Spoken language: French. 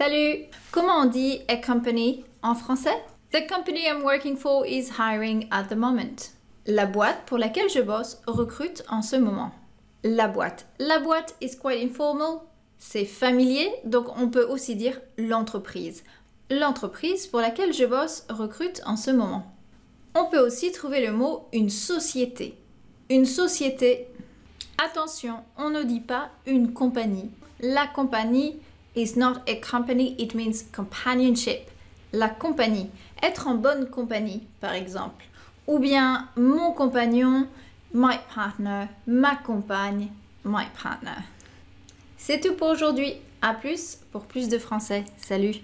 Salut Comment on dit a company en français? The company I'm working for is hiring at the moment. La boîte pour laquelle je bosse recrute en ce moment. La boîte. La boîte is quite informal. C'est familier, donc on peut aussi dire l'entreprise. L'entreprise pour laquelle je bosse recrute en ce moment. On peut aussi trouver le mot une société. Une société. Attention, on ne dit pas une compagnie. La compagnie is not a company, it means companionship. La compagnie, être en bonne compagnie, par exemple. Ou bien mon compagnon, my partner, ma compagne, my partner. C'est tout pour aujourd'hui. À plus pour plus de français. Salut